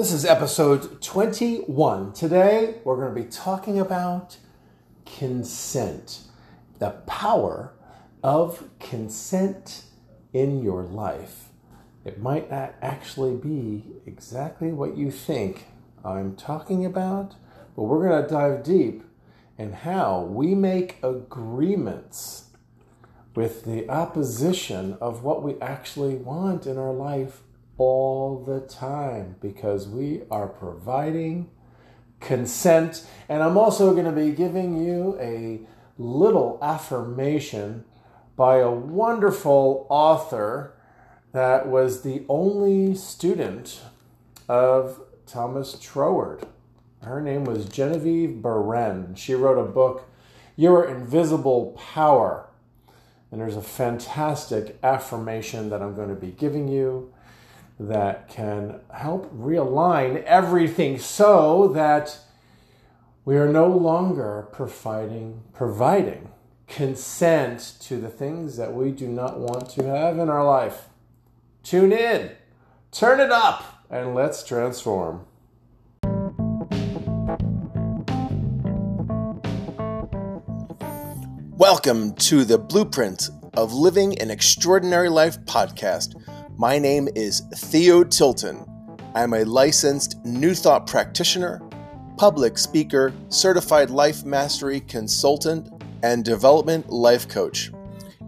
This is episode 21. Today we're going to be talking about consent, the power of consent in your life. It might not actually be exactly what you think I'm talking about, but we're going to dive deep in how we make agreements with the opposition of what we actually want in our life all the time because we are providing consent. And I'm also going to be giving you a little affirmation by a wonderful author that was the only student of Thomas Troward. Her name was Genevieve Behrend. She wrote a book, Your Invisible Power. And there's a fantastic affirmation that I'm going to be giving you that can help realign everything so that we are no longer providing providing consent to the things that we do not want to have in our life. Tune in, turn it up, and let's transform. Welcome to the Blueprint of Living an Extraordinary Life podcast. My name is Theo Tilton. I'm a licensed New Thought practitioner, public speaker, certified life mastery consultant, and development life coach.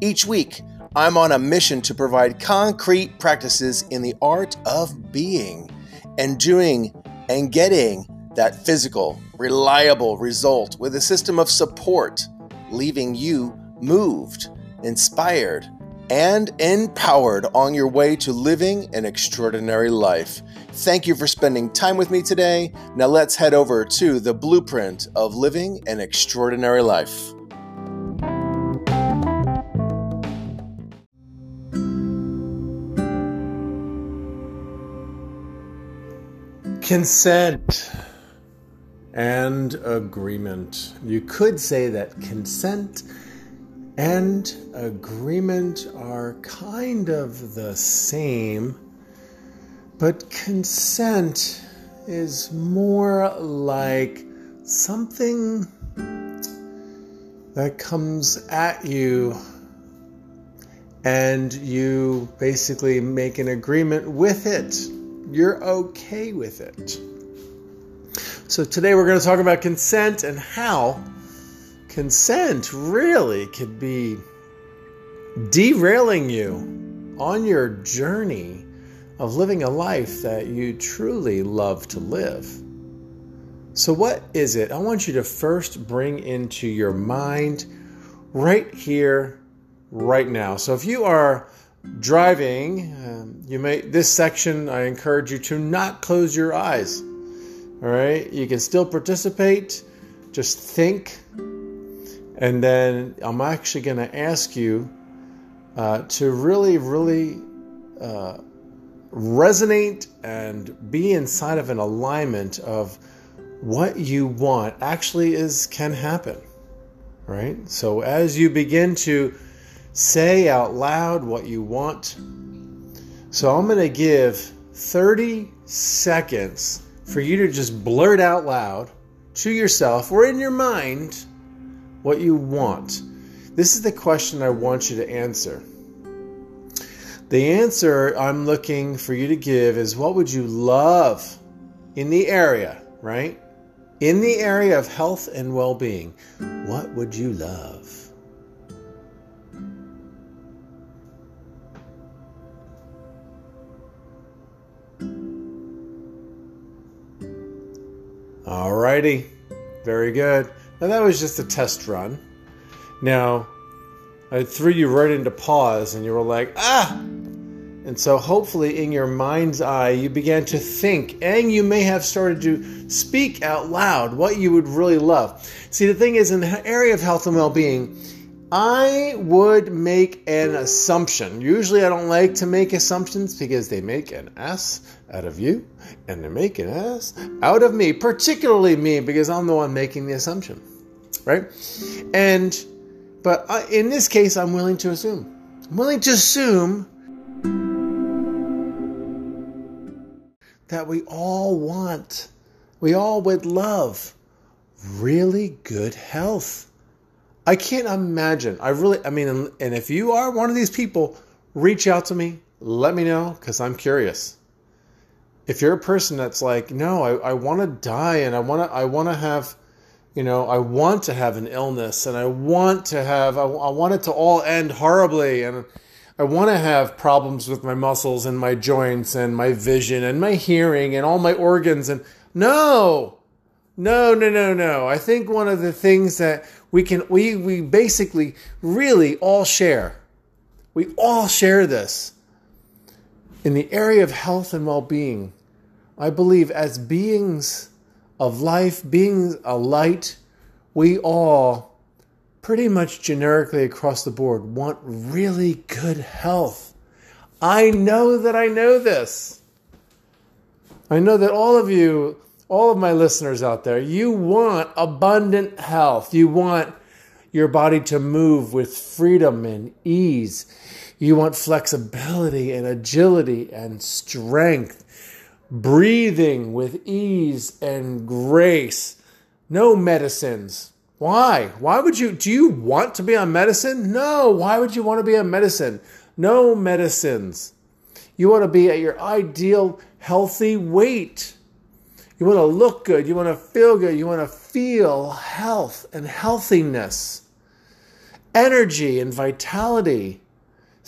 Each week, I'm on a mission to provide concrete practices in the art of being and doing and getting that physical, reliable result with a system of support leaving you moved, inspired, and empowered on your way to living an extraordinary life. Thank you for spending time with me today. Now let's head over to the blueprint of living an extraordinary life. Consent and agreement. You could say that consent and agreement are kind of the same, but consent is more like something that comes at you and you basically make an agreement with it. You're okay with it. So, today we're going to talk about consent and how consent really could be derailing you on your journey of living a life that you truly love to live. So, what is it? I want you to first bring into your mind right here, right now. So, if you are driving, um, you may this section I encourage you to not close your eyes. All right, you can still participate. Just think, and then I'm actually going to ask you uh, to really, really uh, resonate and be inside of an alignment of what you want actually is can happen. Right. So as you begin to say out loud what you want, so I'm going to give 30 seconds for you to just blurt out loud to yourself or in your mind what you want. This is the question I want you to answer. The answer I'm looking for you to give is what would you love in the area, right? In the area of health and well being, what would you love? Alrighty, very good. Now that was just a test run. Now, I threw you right into pause and you were like, ah! And so hopefully in your mind's eye, you began to think and you may have started to speak out loud what you would really love. See, the thing is, in the area of health and well being, I would make an assumption. Usually, I don't like to make assumptions because they make an ass out of you and they make an ass out of me, particularly me because I'm the one making the assumption, right? And, but I, in this case, I'm willing to assume. I'm willing to assume that we all want. We all would love really good health. I can't imagine. I really, I mean, and if you are one of these people, reach out to me. Let me know because I'm curious. If you're a person that's like, no, I, I want to die and I want to, I want to have, you know, I want to have an illness and I want to have, I, I want it to all end horribly and I want to have problems with my muscles and my joints and my vision and my hearing and all my organs. And no, no, no, no, no. I think one of the things that we can, we, we basically really all share, we all share this in the area of health and well being. I believe as beings of life, being a light, we all pretty much generically across the board want really good health. I know that I know this. I know that all of you, all of my listeners out there, you want abundant health. You want your body to move with freedom and ease. You want flexibility and agility and strength, breathing with ease and grace. No medicines, why? Why would you? Do you want to be on medicine? No. Why would you want to be on medicine? No medicines. You want to be at your ideal healthy weight. You want to look good. You want to feel good. You want to feel health and healthiness, energy and vitality.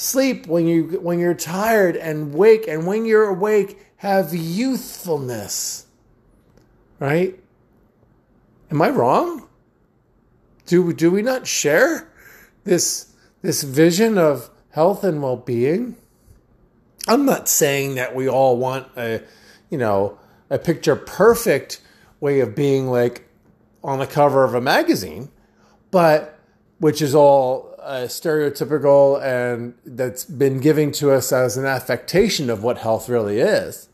Sleep when you when you're tired and wake, and when you're awake, have youthfulness. Right? Am I wrong? do do we not share this this vision of health and well-being? I'm not saying that we all want a you know a picture perfect way of being like on the cover of a magazine, but which is all uh, stereotypical and that's been given to us as an affectation of what health really is.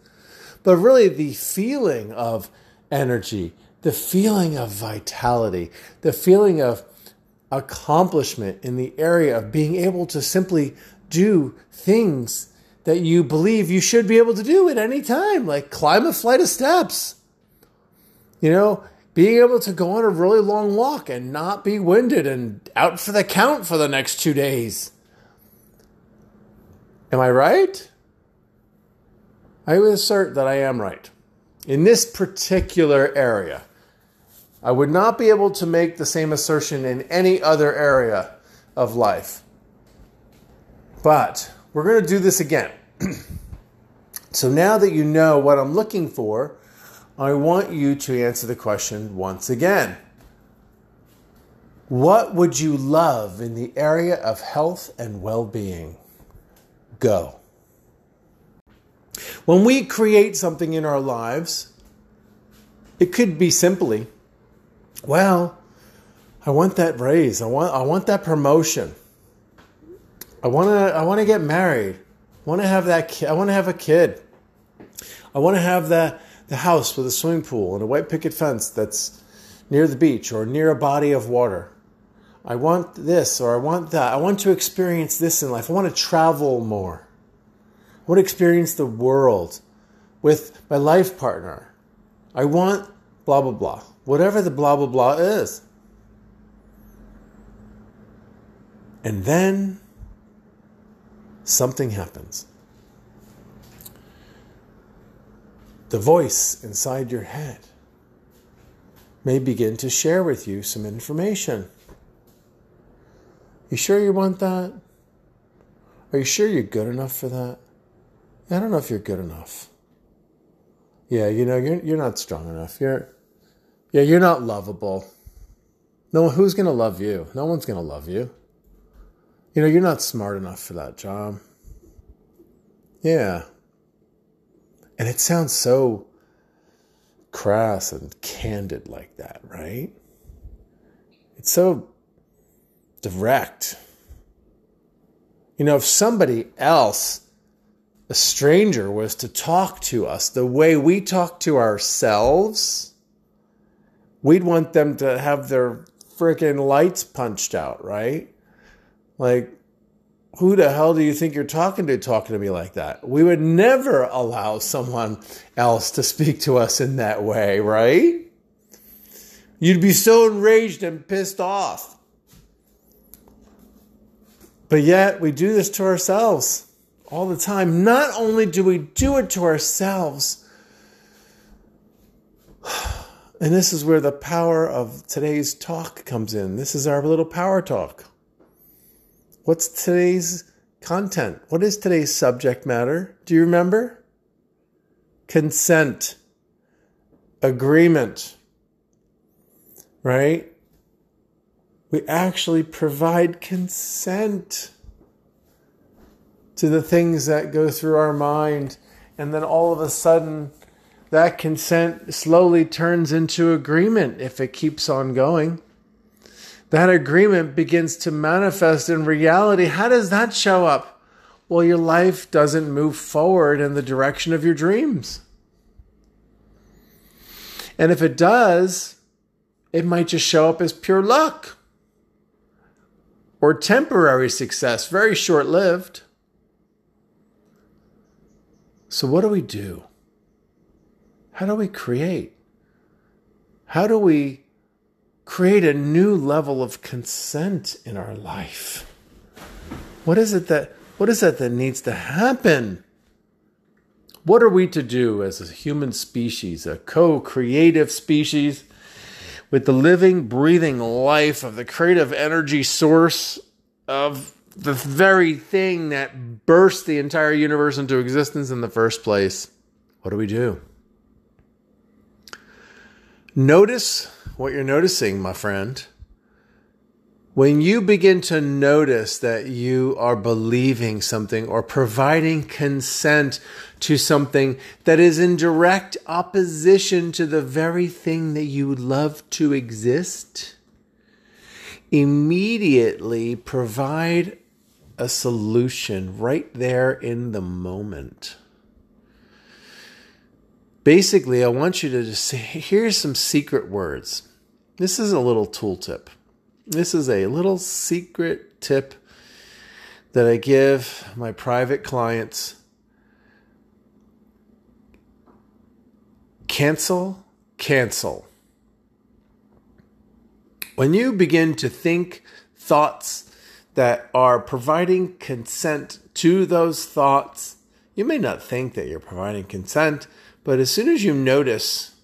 But really, the feeling of energy, the feeling of vitality, the feeling of accomplishment in the area of being able to simply do things that you believe you should be able to do at any time, like climb a flight of steps. You know, being able to go on a really long walk and not be winded and out for the count for the next two days. Am I right? I would assert that I am right. In this particular area, I would not be able to make the same assertion in any other area of life. But we're going to do this again. so now that you know what I'm looking for, I want you to answer the question once again. What would you love in the area of health and well being? Go. When we create something in our lives, it could be simply well, I want that raise. I want I want that promotion. I want to I want to get married. I want to have that ki- I want to have a kid. I want to have the the house with a swimming pool and a white picket fence that's near the beach or near a body of water. I want this or I want that. I want to experience this in life. I want to travel more. I want to experience the world with my life partner. I want blah blah blah whatever the blah, blah, blah is. And then something happens. The voice inside your head may begin to share with you some information. You sure you want that? Are you sure you're good enough for that? I don't know if you're good enough. Yeah, you know, you're, you're not strong enough. You're, yeah, you're not lovable. No, one who's going to love you? No one's going to love you. You know, you're not smart enough for that job. Yeah. And it sounds so crass and candid like that, right? It's so direct. You know, if somebody else, a stranger, was to talk to us the way we talk to ourselves, we'd want them to have their freaking lights punched out, right? Like, who the hell do you think you're talking to talking to me like that? We would never allow someone else to speak to us in that way, right? You'd be so enraged and pissed off. But yet, we do this to ourselves all the time. Not only do we do it to ourselves, and this is where the power of today's talk comes in. This is our little power talk. What's today's content? What is today's subject matter? Do you remember? Consent, agreement, right? We actually provide consent to the things that go through our mind. And then all of a sudden, that consent slowly turns into agreement if it keeps on going that agreement begins to manifest in reality. How does that show up? Well, your life doesn't move forward in the direction of your dreams. And if it does, it might just show up as pure luck or temporary success, very short lived. So, what do we do? How do we create? How do we create a new level of consent in our life. What is it that what is that that needs to happen? What are we to do as a human species, a co-creative species with the living, breathing life of the creative energy source of the very thing that burst the entire universe into existence in the first place? What do we do? Notice what you're noticing, my friend. When you begin to notice that you are believing something or providing consent to something that is in direct opposition to the very thing that you love to exist, immediately provide a solution right there in the moment basically, I want you to just say, here's some secret words. This is a little tooltip. This is a little secret tip that I give my private clients. Cancel, cancel. When you begin to think thoughts that are providing consent to those thoughts, you may not think that you're providing consent, but as soon as you notice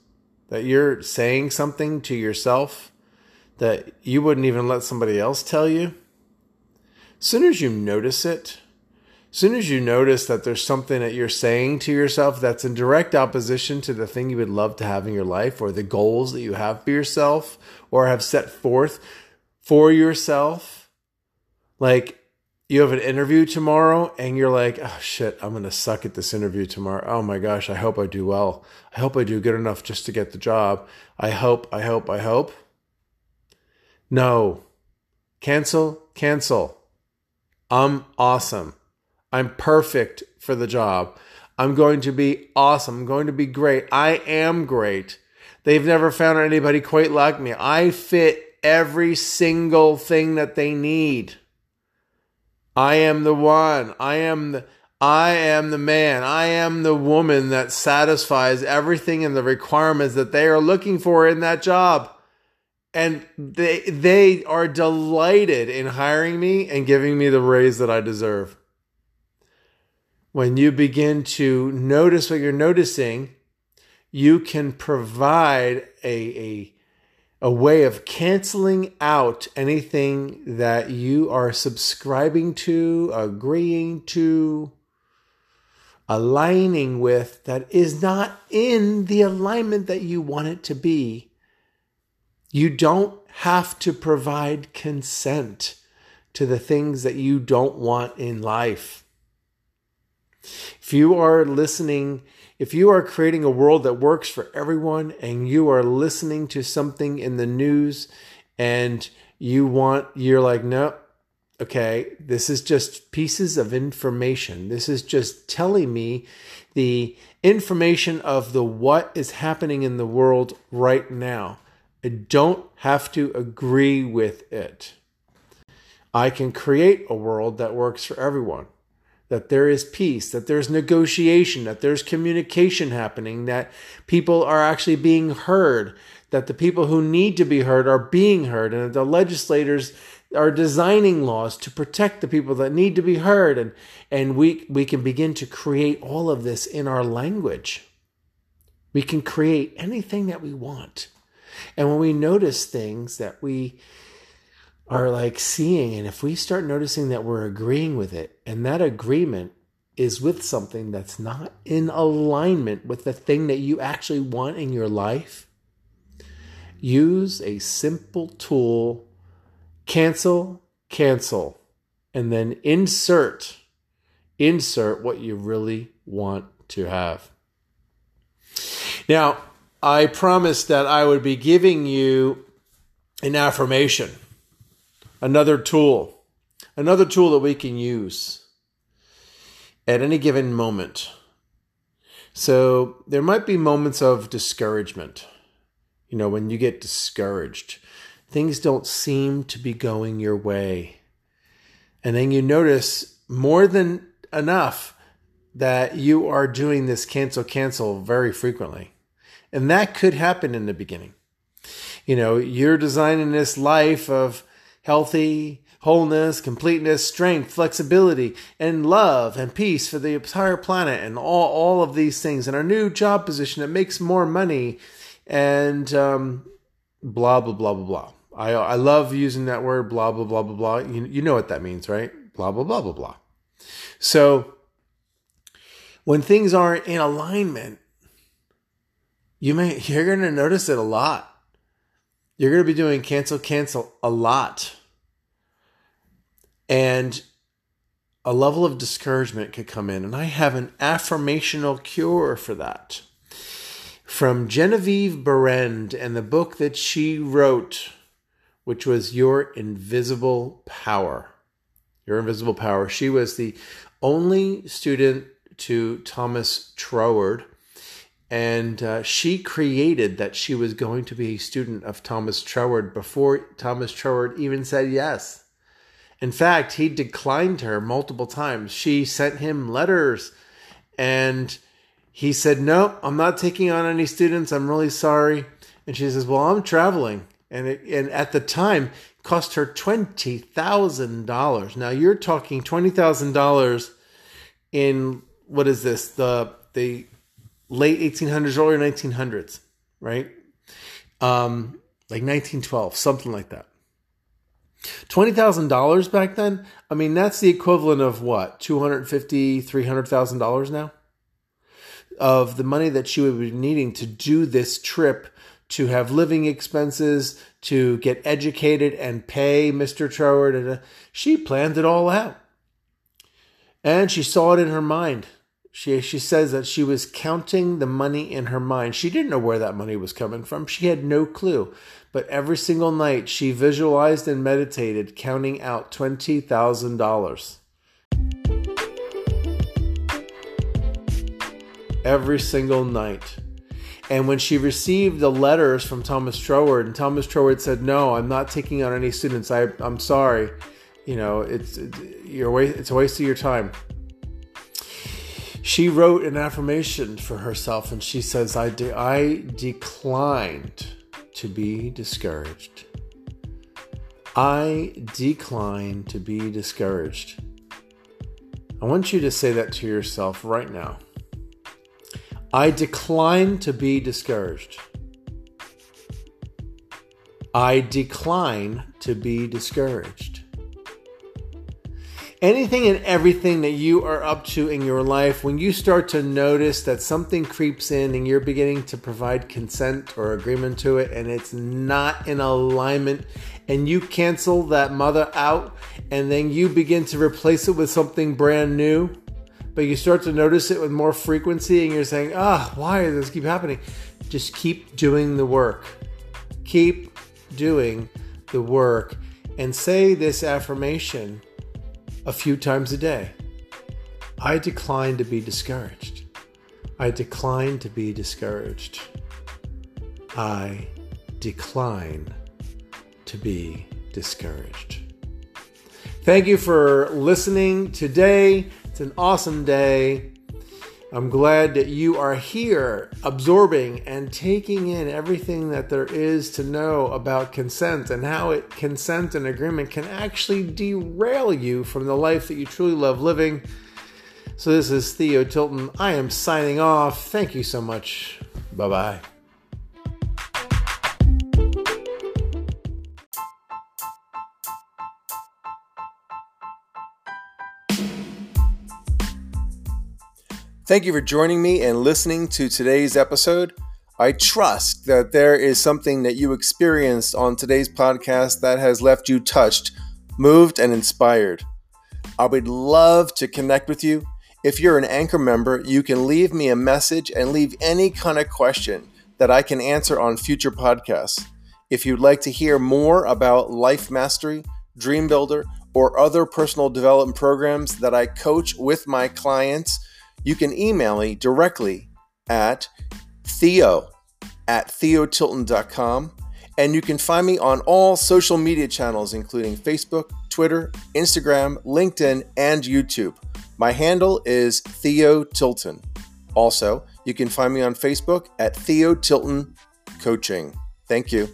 that you're saying something to yourself that you wouldn't even let somebody else tell you, soon as you notice it, soon as you notice that there's something that you're saying to yourself that's in direct opposition to the thing you would love to have in your life or the goals that you have for yourself or have set forth for yourself, like you have an interview tomorrow and you're like, oh shit, I'm going to suck at this interview tomorrow. Oh my gosh, I hope I do well. I hope I do good enough just to get the job. I hope, I hope, I hope. No. Cancel, cancel. I'm awesome. I'm perfect for the job. I'm going to be awesome. I'm going to be great. I am great. They've never found anybody quite like me. I fit every single thing that they need. I am the one. I am the I am the man. I am the woman that satisfies everything and the requirements that they are looking for in that job. And they they are delighted in hiring me and giving me the raise that I deserve. When you begin to notice what you're noticing, you can provide a, a a way of canceling out anything that you are subscribing to, agreeing to, aligning with that is not in the alignment that you want it to be. You don't have to provide consent to the things that you don't want in life. If you are listening if you are creating a world that works for everyone and you are listening to something in the news and you want, you're like, no, okay, this is just pieces of information. This is just telling me the information of the what is happening in the world right now. I don't have to agree with it. I can create a world that works for everyone. That there is peace, that there's negotiation, that there's communication happening, that people are actually being heard, that the people who need to be heard are being heard, and that the legislators are designing laws to protect the people that need to be heard and and we we can begin to create all of this in our language. We can create anything that we want. And when we notice things that we are like seeing and if we start noticing that we're agreeing with it and that agreement is with something that's not in alignment with the thing that you actually want in your life use a simple tool cancel, cancel, and then insert, insert what you really want to have. Now, I promised that I would be giving you an affirmation, another tool, another tool that we can use at any given moment. So there might be moments of discouragement. You know, when you get discouraged, things don't seem to be going your way. And then you notice more than enough that you are doing this cancel, cancel very frequently. And that could happen in the beginning. You know, you're designing this life of healthy, wholeness, completeness, strength, flexibility, and love and peace for the entire planet and all, all of these things and our new job position that makes more money and um, blah, blah, blah, blah, blah. I I love using that word blah blah blah blah blah. You you know what that means, right? Blah blah blah blah blah. So when things aren't in alignment, you may you're going to notice it a lot. You're going to be doing cancel cancel a lot. And a level of discouragement could come in and I have an affirmational cure for that. From Genevieve Behrend and the book that she wrote which was Your Invisible Power. Your Invisible Power. She was the only student to Thomas Troward, and uh, she created that she was going to be a student of Thomas Troward before Thomas Troward even said yes. In fact, he declined her multiple times. She sent him letters and he said, No, I'm not taking on any students. I'm really sorry. And she says, Well, I'm traveling and it, and at the time cost her twenty thousand dollars. Now you're talking twenty thousand dollars in what is this the the late 1800s, early 1900s, right? Um, like 1912, something like that. Twenty thousand dollars back then. I mean, that's the equivalent of what two hundred fifty, three hundred thousand dollars now of the money that she would be needing to do this trip to have living expenses, to get educated and pay Mr. Troward. She planned it all out. And she saw it in her mind. She, she says that she was counting the money in her mind. She didn't know where that money was coming from. She had no clue. But every single night she visualized and meditated, counting out $20,000. Every single night. And when she received the letters from Thomas Troward, and Thomas Troward said, "No, I'm not taking on any students. I, I'm sorry. You know, it's you're it's a waste of your time." She wrote an affirmation for herself, and she says, "I de- I declined to be discouraged. I decline to be discouraged." I want you to say that to yourself right now. I decline to be discouraged. I decline to be discouraged. Anything and everything that you are up to in your life, when you start to notice that something creeps in and you're beginning to provide consent or agreement to it and it's not in alignment, and you cancel that mother out and then you begin to replace it with something brand new, but you start to notice it with more frequency and you're saying, ah, oh, why does this keep happening? Just keep doing the work. Keep doing the work and say this affirmation a few times a day. I decline to be discouraged. I decline to be discouraged. I decline to be discouraged. Thank you for listening today. It's an awesome day. I'm glad that you are here absorbing and taking in everything that there is to know about consent and how it consent and agreement can actually derail you from the life that you truly love living. So this is Theo Tilton. I am signing off. Thank you so much. Bye-bye. Thank you for joining me and listening to today's episode. I trust that there is something that you experienced on today's podcast that has left you touched, moved, and inspired. I would love to connect with you. If you're an Anchor member, you can leave me a message and leave any kind of question that I can answer on future podcasts. If you'd like to hear more about Life Mastery, Dream Builder, or other personal development programs that I coach with my clients, you can email me directly at theo at theotilton.com. And you can find me on all social media channels, including Facebook, Twitter, Instagram, LinkedIn, and YouTube. My handle is Theo Tilton. Also, you can find me on Facebook at Theo Tilton Coaching. Thank you.